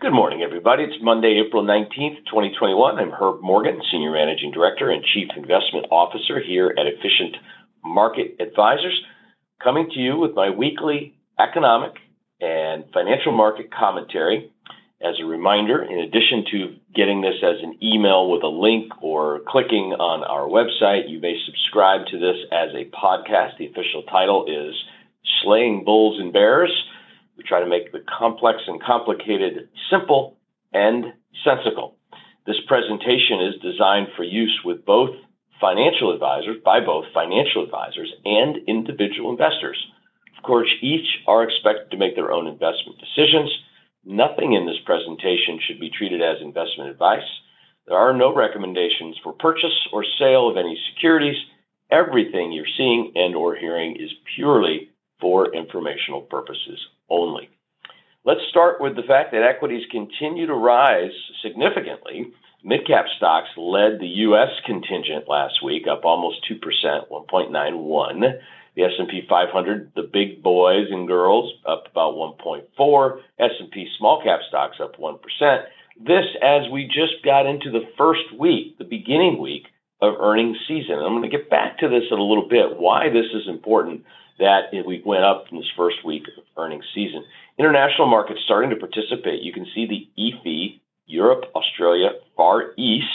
Good morning, everybody. It's Monday, April 19th, 2021. I'm Herb Morgan, Senior Managing Director and Chief Investment Officer here at Efficient Market Advisors, coming to you with my weekly economic and financial market commentary. As a reminder, in addition to getting this as an email with a link or clicking on our website, you may subscribe to this as a podcast. The official title is Slaying Bulls and Bears we try to make the complex and complicated simple and sensical. This presentation is designed for use with both financial advisors, by both financial advisors and individual investors. Of course, each are expected to make their own investment decisions. Nothing in this presentation should be treated as investment advice. There are no recommendations for purchase or sale of any securities. Everything you're seeing and or hearing is purely for informational purposes only. Let's start with the fact that equities continue to rise significantly. Mid-cap stocks led the U.S. contingent last week, up almost 2%, 1.91. The S&P 500, the big boys and girls, up about 1.4. S&P small cap stocks up 1%. This as we just got into the first week, the beginning week of earnings season. I'm going to get back to this in a little bit, why this is important that we went up in this first week of earnings season. International markets starting to participate. You can see the EAFE, Europe, Australia, Far East,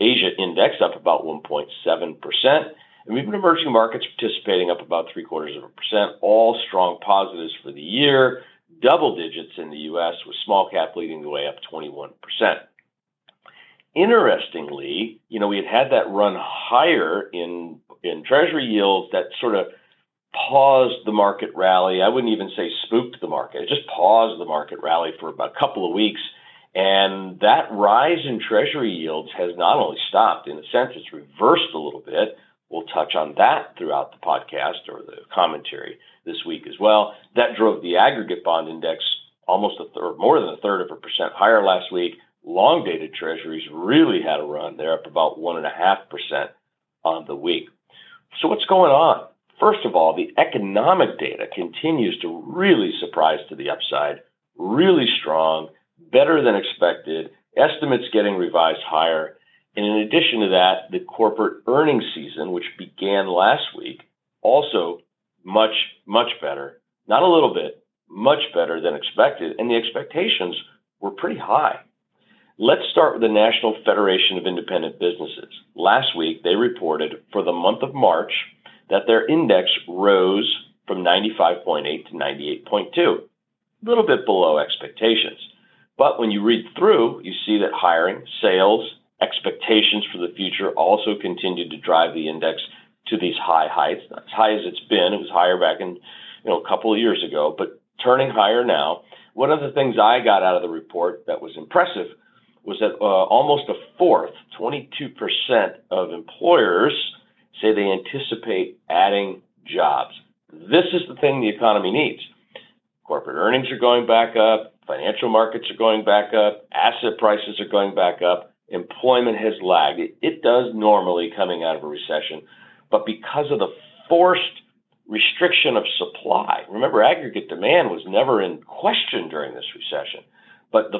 Asia index up about 1.7%. And even emerging markets participating up about three quarters of a percent, all strong positives for the year, double digits in the US with small cap leading the way up 21%. Interestingly, you know, we had had that run higher in in treasury yields that sort of paused the market rally. I wouldn't even say spooked the market. It just paused the market rally for about a couple of weeks. And that rise in treasury yields has not only stopped, in a sense, it's reversed a little bit. We'll touch on that throughout the podcast or the commentary this week as well. That drove the aggregate bond index almost a third, more than a third of a percent higher last week. Long dated treasuries really had a run. They're up about one and a half percent on the week. So what's going on? First of all, the economic data continues to really surprise to the upside, really strong, better than expected, estimates getting revised higher. And in addition to that, the corporate earnings season, which began last week, also much, much better. Not a little bit, much better than expected. And the expectations were pretty high. Let's start with the National Federation of Independent Businesses. Last week, they reported for the month of March, that their index rose from 95.8 to 98.2, a little bit below expectations. But when you read through, you see that hiring, sales, expectations for the future also continued to drive the index to these high heights, as high as it's been. It was higher back in, you know, a couple of years ago, but turning higher now. One of the things I got out of the report that was impressive was that uh, almost a fourth, 22% of employers say they anticipate adding jobs. This is the thing the economy needs. Corporate earnings are going back up, financial markets are going back up, asset prices are going back up, employment has lagged. It, it does normally coming out of a recession, but because of the forced restriction of supply, remember, aggregate demand was never in question during this recession, but the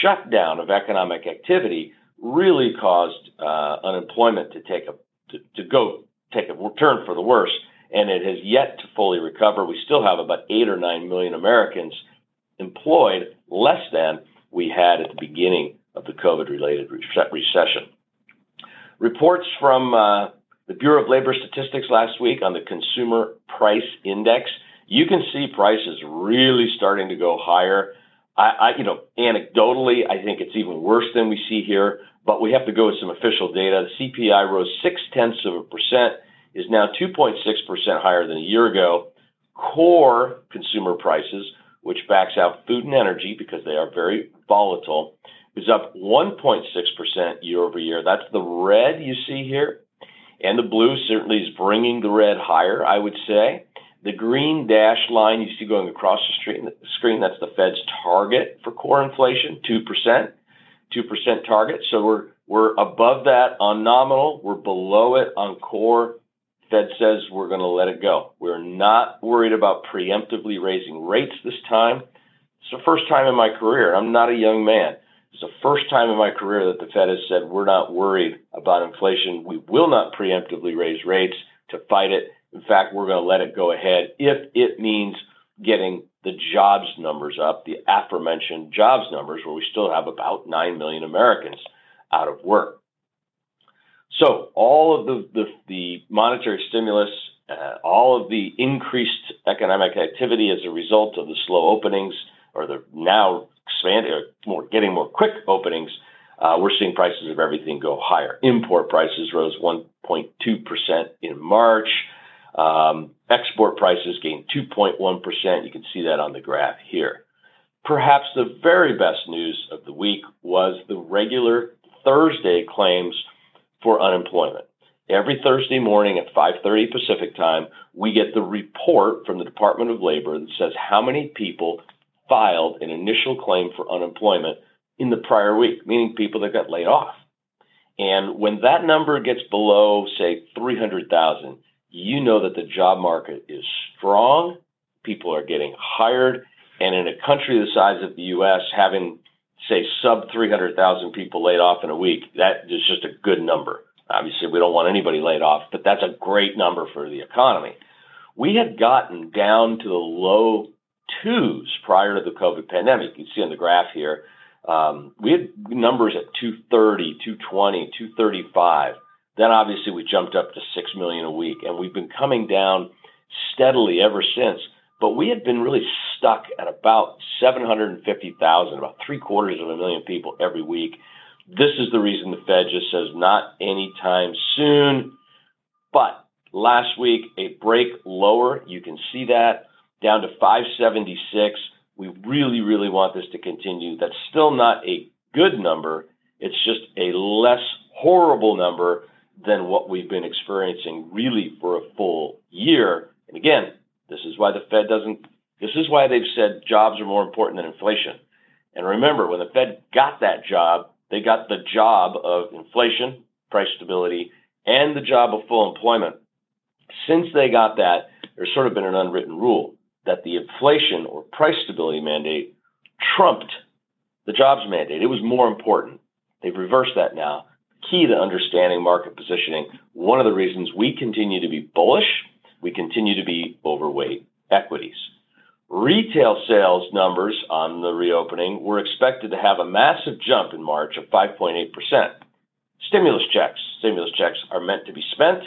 shutdown of economic activity really caused uh, unemployment to take a to, to go take a turn for the worse, and it has yet to fully recover. We still have about eight or nine million Americans employed, less than we had at the beginning of the COVID related recession. Reports from uh, the Bureau of Labor Statistics last week on the Consumer Price Index, you can see prices really starting to go higher. I, I, you know, anecdotally, I think it's even worse than we see here but we have to go with some official data. The CPI rose six tenths of a percent, is now 2.6% higher than a year ago. Core consumer prices, which backs out food and energy because they are very volatile, is up 1.6% year over year. That's the red you see here. And the blue certainly is bringing the red higher, I would say. The green dashed line you see going across the screen, that's the Fed's target for core inflation, 2%. 2% target. So we're we're above that on nominal. We're below it on core. Fed says we're going to let it go. We're not worried about preemptively raising rates this time. It's the first time in my career. I'm not a young man. It's the first time in my career that the Fed has said we're not worried about inflation. We will not preemptively raise rates to fight it. In fact, we're going to let it go ahead if it means getting the jobs numbers up, the aforementioned jobs numbers, where we still have about 9 million Americans out of work. So all of the, the, the monetary stimulus, uh, all of the increased economic activity as a result of the slow openings or the now expanding or more getting more quick openings, uh, we're seeing prices of everything go higher. Import prices rose 1.2% in March. Um, export prices gained 2.1%. You can see that on the graph here. Perhaps the very best news of the week was the regular Thursday claims for unemployment. Every Thursday morning at 5:30 Pacific time, we get the report from the Department of Labor that says how many people filed an initial claim for unemployment in the prior week, meaning people that got laid off. And when that number gets below, say, 300,000, you know that the job market is strong, people are getting hired, and in a country the size of the US, having, say, sub 300,000 people laid off in a week, that is just a good number. Obviously, we don't want anybody laid off, but that's a great number for the economy. We had gotten down to the low twos prior to the COVID pandemic. You see on the graph here, um, we had numbers at 230, 220, 235. Then obviously we jumped up to 6 million a week, and we've been coming down steadily ever since. But we had been really stuck at about 750,000, about three quarters of a million people every week. This is the reason the Fed just says not anytime soon. But last week, a break lower, you can see that down to 576. We really, really want this to continue. That's still not a good number. It's just a less horrible number than what we've been experiencing really for a full year. And again, this is why the Fed doesn't, this is why they've said jobs are more important than inflation. And remember, when the Fed got that job, they got the job of inflation, price stability, and the job of full employment. Since they got that, there's sort of been an unwritten rule that the inflation or price stability mandate trumped the jobs mandate. It was more important. They've reversed that now. Key to understanding market positioning. One of the reasons we continue to be bullish, we continue to be overweight equities. Retail sales numbers on the reopening were expected to have a massive jump in March of 5.8%. Stimulus checks. Stimulus checks are meant to be spent.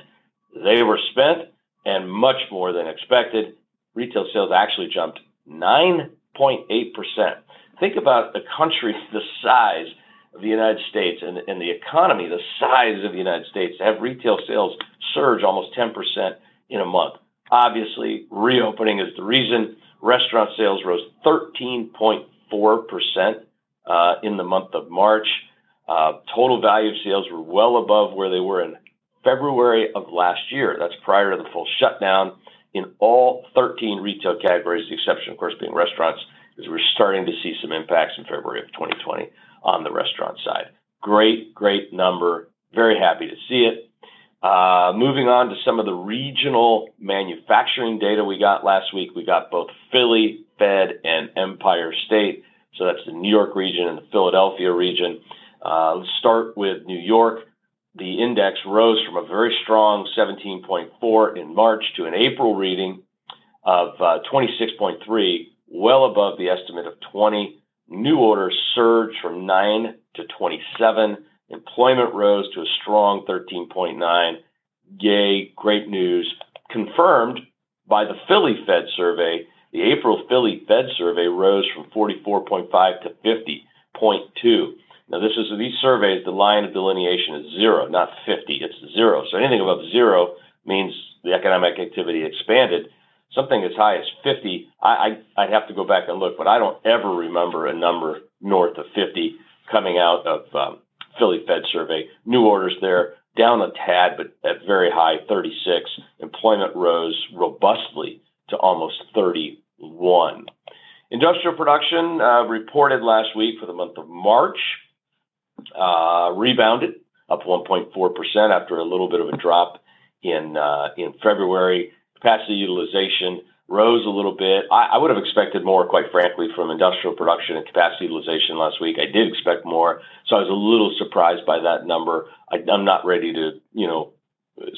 They were spent and much more than expected retail sales actually jumped 9.8%. Think about a country the size of the United States and, and the economy the size of the United States to have retail sales surge almost 10% in a month. Obviously, reopening is the reason. Restaurant sales rose 13.4% uh, in the month of March. Uh, total value of sales were well above where they were in February of last year. That's prior to the full shutdown in all 13 retail categories, the exception, of course, being restaurants, because we're starting to see some impacts in February of 2020 on the restaurant side. Great, great number. Very happy to see it. Uh, moving on to some of the regional manufacturing data we got last week, we got both Philly, Fed, and Empire State. So that's the New York region and the Philadelphia region. Uh, let's start with New York the index rose from a very strong 17.4 in March to an April reading of uh, 26.3, well above the estimate of 20. New orders surged from 9 to 27. Employment rose to a strong 13.9. Yay, great news. Confirmed by the Philly Fed survey, the April Philly Fed survey rose from 44.5 to 50.2. Now, this is these surveys. The line of delineation is zero, not 50. It's zero. So anything above zero means the economic activity expanded. Something as high as 50, I, I I'd have to go back and look, but I don't ever remember a number north of 50 coming out of um, Philly Fed survey. New orders there down a tad, but at very high 36. Employment rose robustly to almost 31. Industrial production uh, reported last week for the month of March uh, rebounded up 1.4% after a little bit of a drop in uh, in February. Capacity utilization rose a little bit. I, I would have expected more, quite frankly, from industrial production and capacity utilization last week. I did expect more, so I was a little surprised by that number. I, I'm not ready to, you know,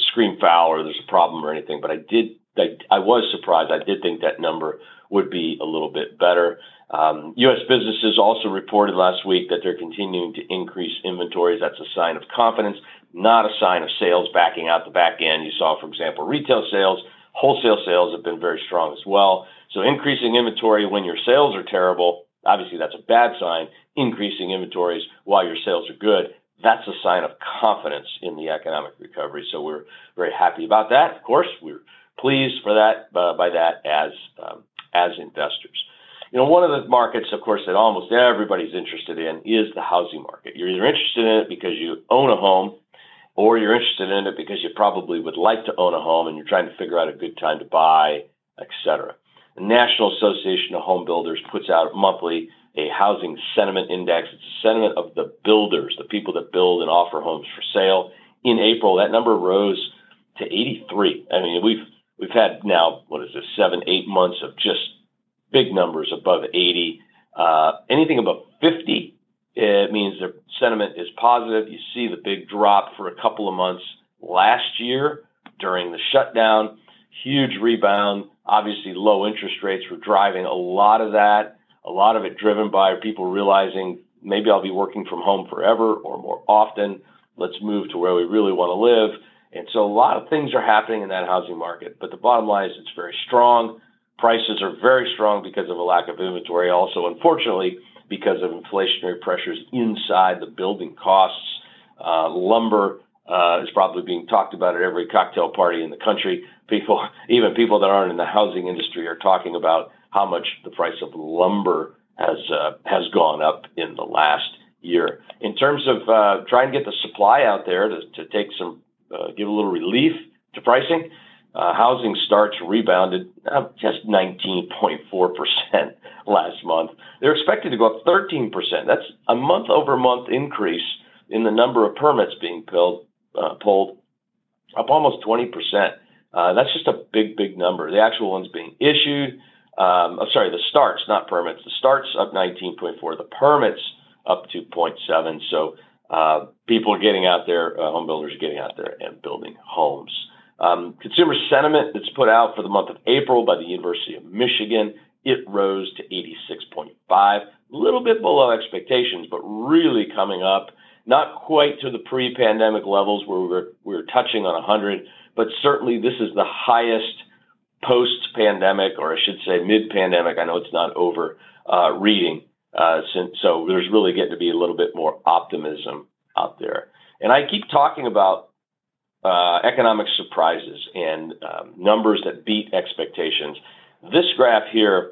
scream foul or there's a problem or anything, but I did. I, I was surprised. I did think that number would be a little bit better. Um, U.S. businesses also reported last week that they're continuing to increase inventories. That's a sign of confidence, not a sign of sales backing out the back end. You saw, for example, retail sales, wholesale sales have been very strong as well. So increasing inventory when your sales are terrible, obviously that's a bad sign. Increasing inventories while your sales are good, that's a sign of confidence in the economic recovery. So we're very happy about that. Of course, we're pleased for that uh, by that as um, as investors. You know, one of the markets, of course, that almost everybody's interested in is the housing market. You're either interested in it because you own a home, or you're interested in it because you probably would like to own a home and you're trying to figure out a good time to buy, etc. The National Association of Home Builders puts out monthly a housing sentiment index. It's a sentiment of the builders, the people that build and offer homes for sale. In April, that number rose to 83. I mean, we've we've had now what is this seven, eight months of just big numbers above 80. Uh, anything above 50, it means the sentiment is positive. You see the big drop for a couple of months last year during the shutdown, huge rebound. Obviously, low interest rates were driving a lot of that, a lot of it driven by people realizing maybe I'll be working from home forever or more often. Let's move to where we really want to live. And so a lot of things are happening in that housing market. But the bottom line is it's very strong. Prices are very strong because of a lack of inventory. Also, unfortunately, because of inflationary pressures inside the building costs. Uh, lumber uh, is probably being talked about at every cocktail party in the country. People, even people that aren't in the housing industry, are talking about how much the price of lumber has uh, has gone up in the last year. In terms of uh, trying to get the supply out there to, to take some, uh, give a little relief to pricing, uh, housing starts rebounded uh, just 19.4% last month. They're expected to go up 13%. That's a month over month increase in the number of permits being pulled, uh, pulled up almost 20%. Uh, that's just a big, big number. The actual ones being issued, um, oh, sorry, the starts, not permits. The starts up 19.4, the permits up to 0.7. So uh, people are getting out there, uh, home builders are getting out there and building homes. Um, consumer sentiment that's put out for the month of April by the University of Michigan, it rose to 86.5, a little bit below expectations, but really coming up, not quite to the pre-pandemic levels where we were, we were touching on 100, but certainly this is the highest post-pandemic, or I should say mid-pandemic. I know it's not over uh, reading, uh, since, so there's really getting to be a little bit more optimism out there. And I keep talking about uh, economic surprises and um, numbers that beat expectations. This graph here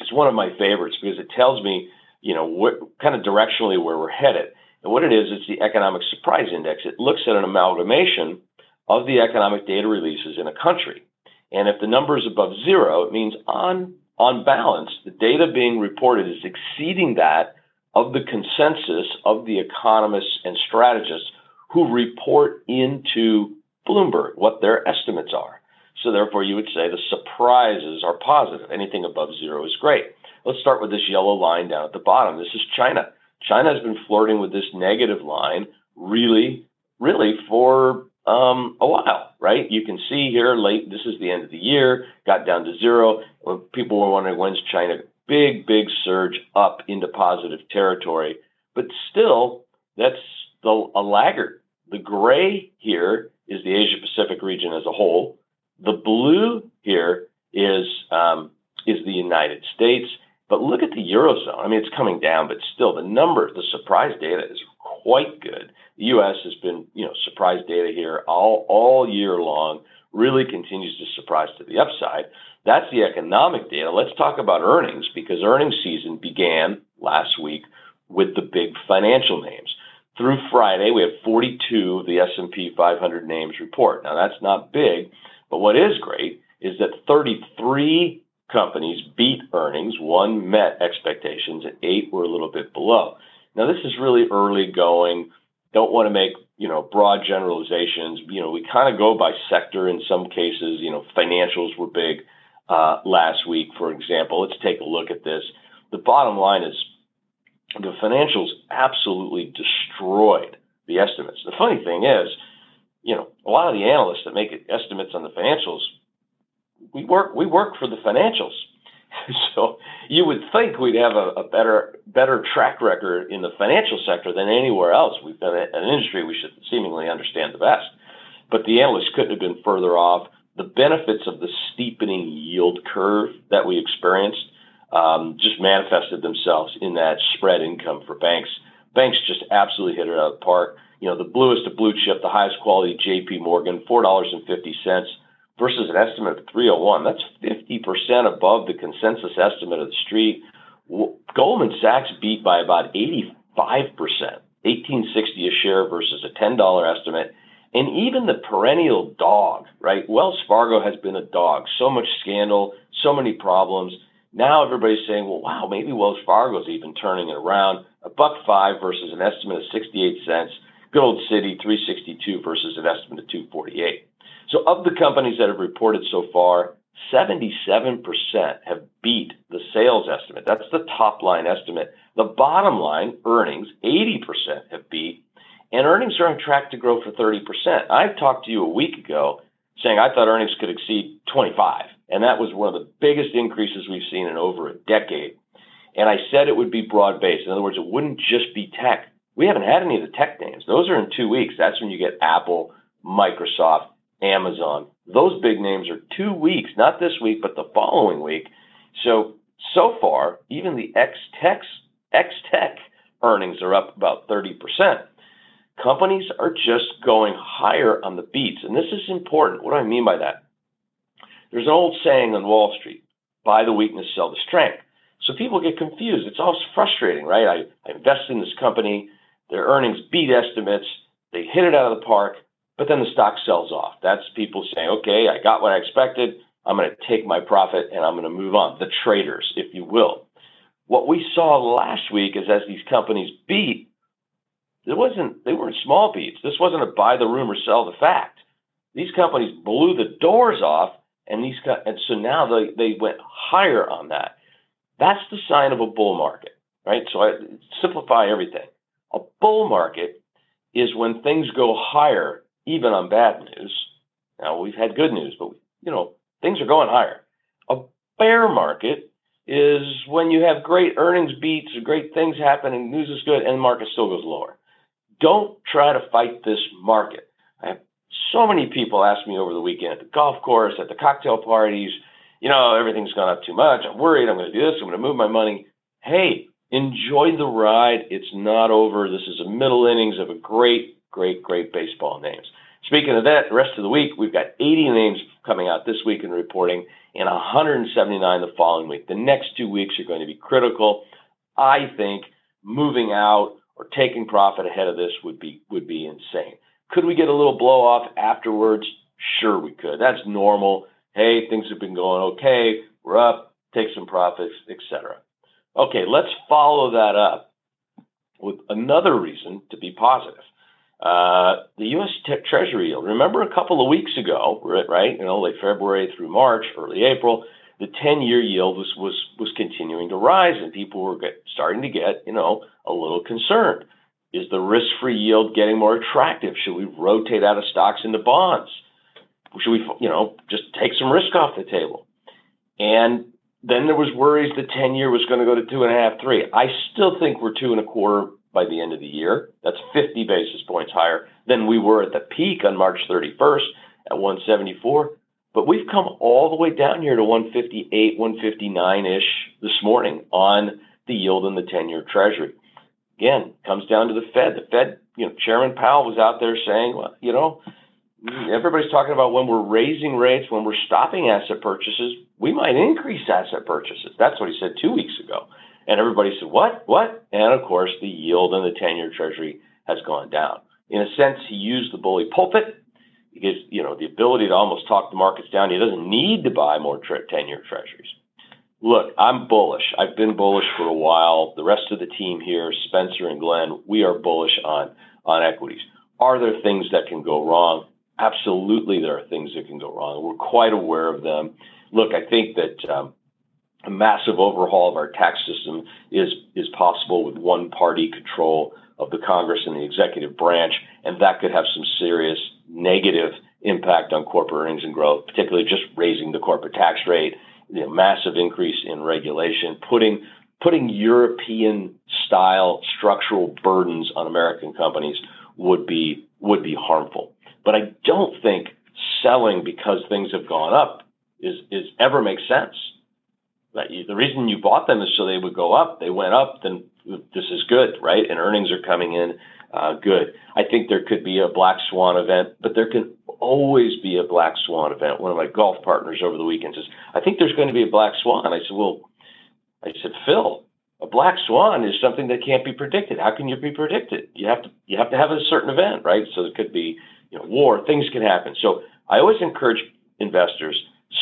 is one of my favorites because it tells me, you know, what kind of directionally where we're headed. And what it is, it's the economic surprise index. It looks at an amalgamation of the economic data releases in a country. And if the number is above zero, it means on on balance, the data being reported is exceeding that of the consensus of the economists and strategists who report into Bloomberg what their estimates are. So therefore, you would say the surprises are positive. Anything above zero is great. Let's start with this yellow line down at the bottom. This is China. China has been flirting with this negative line really, really for um, a while, right? You can see here late, this is the end of the year, got down to zero. People were wondering when's China, big, big surge up into positive territory. But still, that's the, a laggard the gray here is the Asia Pacific region as a whole. The blue here is um, is the United States. But look at the eurozone. I mean, it's coming down, but still, the number, the surprise data is quite good. The U.S. has been, you know, surprise data here all all year long. Really continues to surprise to the upside. That's the economic data. Let's talk about earnings because earnings season began last week with the big financial names through Friday, we had 42 of the S&P 500 names report. Now that's not big, but what is great is that 33 companies beat earnings, one met expectations, and eight were a little bit below. Now this is really early going. Don't want to make you know broad generalizations. You know we kind of go by sector in some cases. You know financials were big. Uh, last week, for example. Let's take a look at this. The bottom line is the financials absolutely destroyed the estimates. The funny thing is, you know, a lot of the analysts that make estimates on the financials, we work, we work for the financials. so you would think we'd have a, a, better better track record in the financial sector than anywhere else. We've been an industry we should seemingly understand the best. But the analysts couldn't have been further off. The benefits of the steepening yield curve that we experienced um, just manifested themselves in that spread income for banks. Banks just absolutely hit it out of the park. You know, the bluest of blue chip, the highest quality JP Morgan, $4.50 versus an estimate of 301. That's 50% above the consensus estimate of the street. Goldman Sachs beat by about 85%, 1860 a share versus a $10 estimate. And even the perennial dog, right? Wells Fargo has been a dog. So much scandal, so many problems. Now everybody's saying, well, wow, maybe Wells Fargo's even turning it around. A buck five versus an estimate of 68 cents. Good old Citi, 362 versus an estimate of 248. So of the companies that have reported so far, 77% have beat the sales estimate. That's the top line estimate. The bottom line, earnings, 80% have beat, and earnings are on track to grow for 30%. I talked to you a week ago saying I thought earnings could exceed 25, and that was one of the biggest increases we've seen in over a decade. And I said it would be broad based. In other words, it wouldn't just be tech. We haven't had any of the tech names. Those are in two weeks. That's when you get Apple, Microsoft, Amazon. Those big names are two weeks, not this week, but the following week. So, so far, even the X-Tech, X-Tech earnings are up about 30%. Companies are just going higher on the beats. And this is important. What do I mean by that? There's an old saying on Wall Street, buy the weakness, sell the strength. So people get confused. It's always frustrating, right? I, I invest in this company, their earnings beat estimates, they hit it out of the park, but then the stock sells off. That's people saying, okay, I got what I expected. I'm going to take my profit and I'm going to move on. The traders, if you will. What we saw last week is as these companies beat, it wasn't they weren't small beats. This wasn't a buy the rumor, sell the fact. These companies blew the doors off, and these and so now they they went higher on that. That's the sign of a bull market, right? So I simplify everything. A bull market is when things go higher even on bad news. Now we've had good news, but you know things are going higher. A bear market is when you have great earnings beats, great things happening, news is good, and the market still goes lower. Don't try to fight this market. I have so many people ask me over the weekend at the golf course, at the cocktail parties, you know, everything's gone up too much. I'm worried. I'm going to do this. I'm going to move my money. Hey, enjoy the ride. It's not over. This is a middle innings of a great, great, great baseball names. Speaking of that, the rest of the week, we've got 80 names coming out this week in reporting and 179 the following week. The next two weeks are going to be critical. I think moving out or taking profit ahead of this would be would be insane. Could we get a little blow off afterwards? Sure, we could. That's normal. Hey, things have been going okay. We're up. Take some profits, etc. Okay, let's follow that up with another reason to be positive. Uh, the U.S. Treasury yield. Remember a couple of weeks ago, right? You know, late February through March, early April, the 10-year yield was was was continuing to rise, and people were get, starting to get, you know, a little concerned. Is the risk-free yield getting more attractive? Should we rotate out of stocks into bonds? Should we, you know, just take some risk off the table? And then there was worries the 10-year was going to go to two and a half, three. I still think we're two and a quarter by the end of the year. That's 50 basis points higher than we were at the peak on March 31st at 174. But we've come all the way down here to 158, 159 ish this morning on the yield in the 10 year treasury. Again, comes down to the Fed. The Fed, you know, Chairman Powell was out there saying, well, you know, everybody's talking about when we're raising rates, when we're stopping asset purchases, we might increase asset purchases. That's what he said two weeks ago. And everybody said, what? What? And of course, the yield on the 10 year treasury has gone down. In a sense, he used the bully pulpit. He gives, you know, the ability to almost talk the markets down. He doesn't need to buy more 10 year treasuries. Look, I'm bullish. I've been bullish for a while. The rest of the team here, Spencer and Glenn, we are bullish on, on equities. Are there things that can go wrong? Absolutely, there are things that can go wrong. We're quite aware of them. look, I think that um, a massive overhaul of our tax system is is possible with one party control of the Congress and the executive branch, and that could have some serious negative impact on corporate earnings and growth, particularly just raising the corporate tax rate, you know, massive increase in regulation, putting putting European style structural burdens on American companies would be would be harmful. But I don't think selling because things have gone up is is ever makes sense. The reason you bought them is so they would go up. They went up, then this is good, right? And earnings are coming in uh, good. I think there could be a black swan event, but there can always be a black swan event. One of my golf partners over the weekend says, "I think there's going to be a black swan." I said, "Well." I said, Phil, a black swan is something that can't be predicted. How can you be predicted? You have to you have to have a certain event, right? So it could be, you know, war, things can happen. So I always encourage investors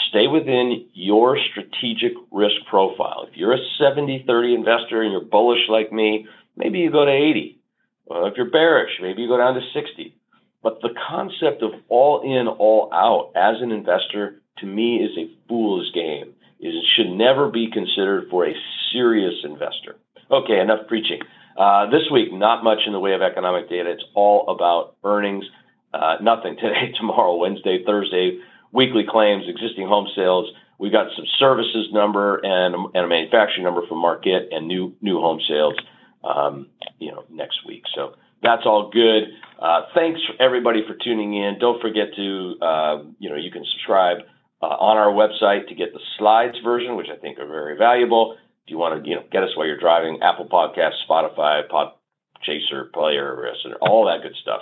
stay within your strategic risk profile. If you're a 70-30 investor and you're bullish like me, maybe you go to 80. Well, if you're bearish, maybe you go down to 60. But the concept of all in, all out as an investor to me is a fool's game it should never be considered for a serious investor. Okay, enough preaching. Uh, this week, not much in the way of economic data. It's all about earnings. Uh, nothing today, tomorrow, Wednesday, Thursday, weekly claims, existing home sales. We've got some services number and, and a manufacturing number from Markit and new new home sales, um, you know, next week. So that's all good. Uh, thanks everybody for tuning in. Don't forget to, uh, you know, you can subscribe uh, on our website to get the slides version, which I think are very valuable. If you want to, you know, get us while you're driving, Apple Podcasts, Spotify, Pod Chaser, Player, all that good stuff.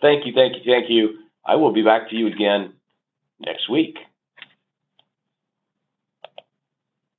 Thank you, thank you, thank you. I will be back to you again next week.